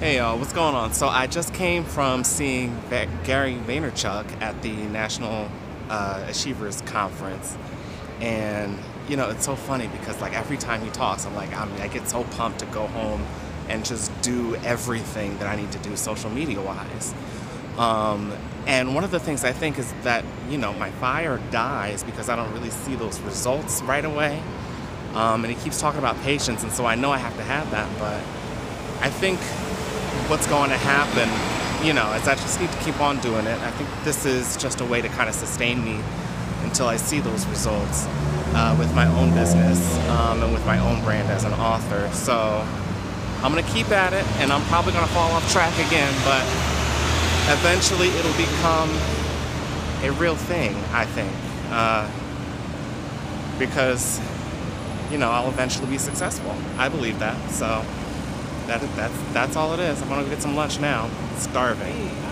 Hey y'all, what's going on? So I just came from seeing Gary Vaynerchuk at the National uh, Achievers Conference, and you know it's so funny because like every time he talks, I'm like I'm, I get so pumped to go home and just do everything that I need to do social media wise. Um, and one of the things I think is that you know my fire dies because I don't really see those results right away. Um, and he keeps talking about patience, and so I know I have to have that, but I think what's going to happen, you know, is I just need to keep on doing it. I think this is just a way to kind of sustain me until I see those results uh, with my own business um, and with my own brand as an author. So I'm to keep at it, and I'm probably to fall off track again, but eventually it'll become a real thing, I think. Uh, because, you know, I'll eventually be successful. I believe that. So that, that's, that's all it is. I'm gonna go get some lunch now. starving.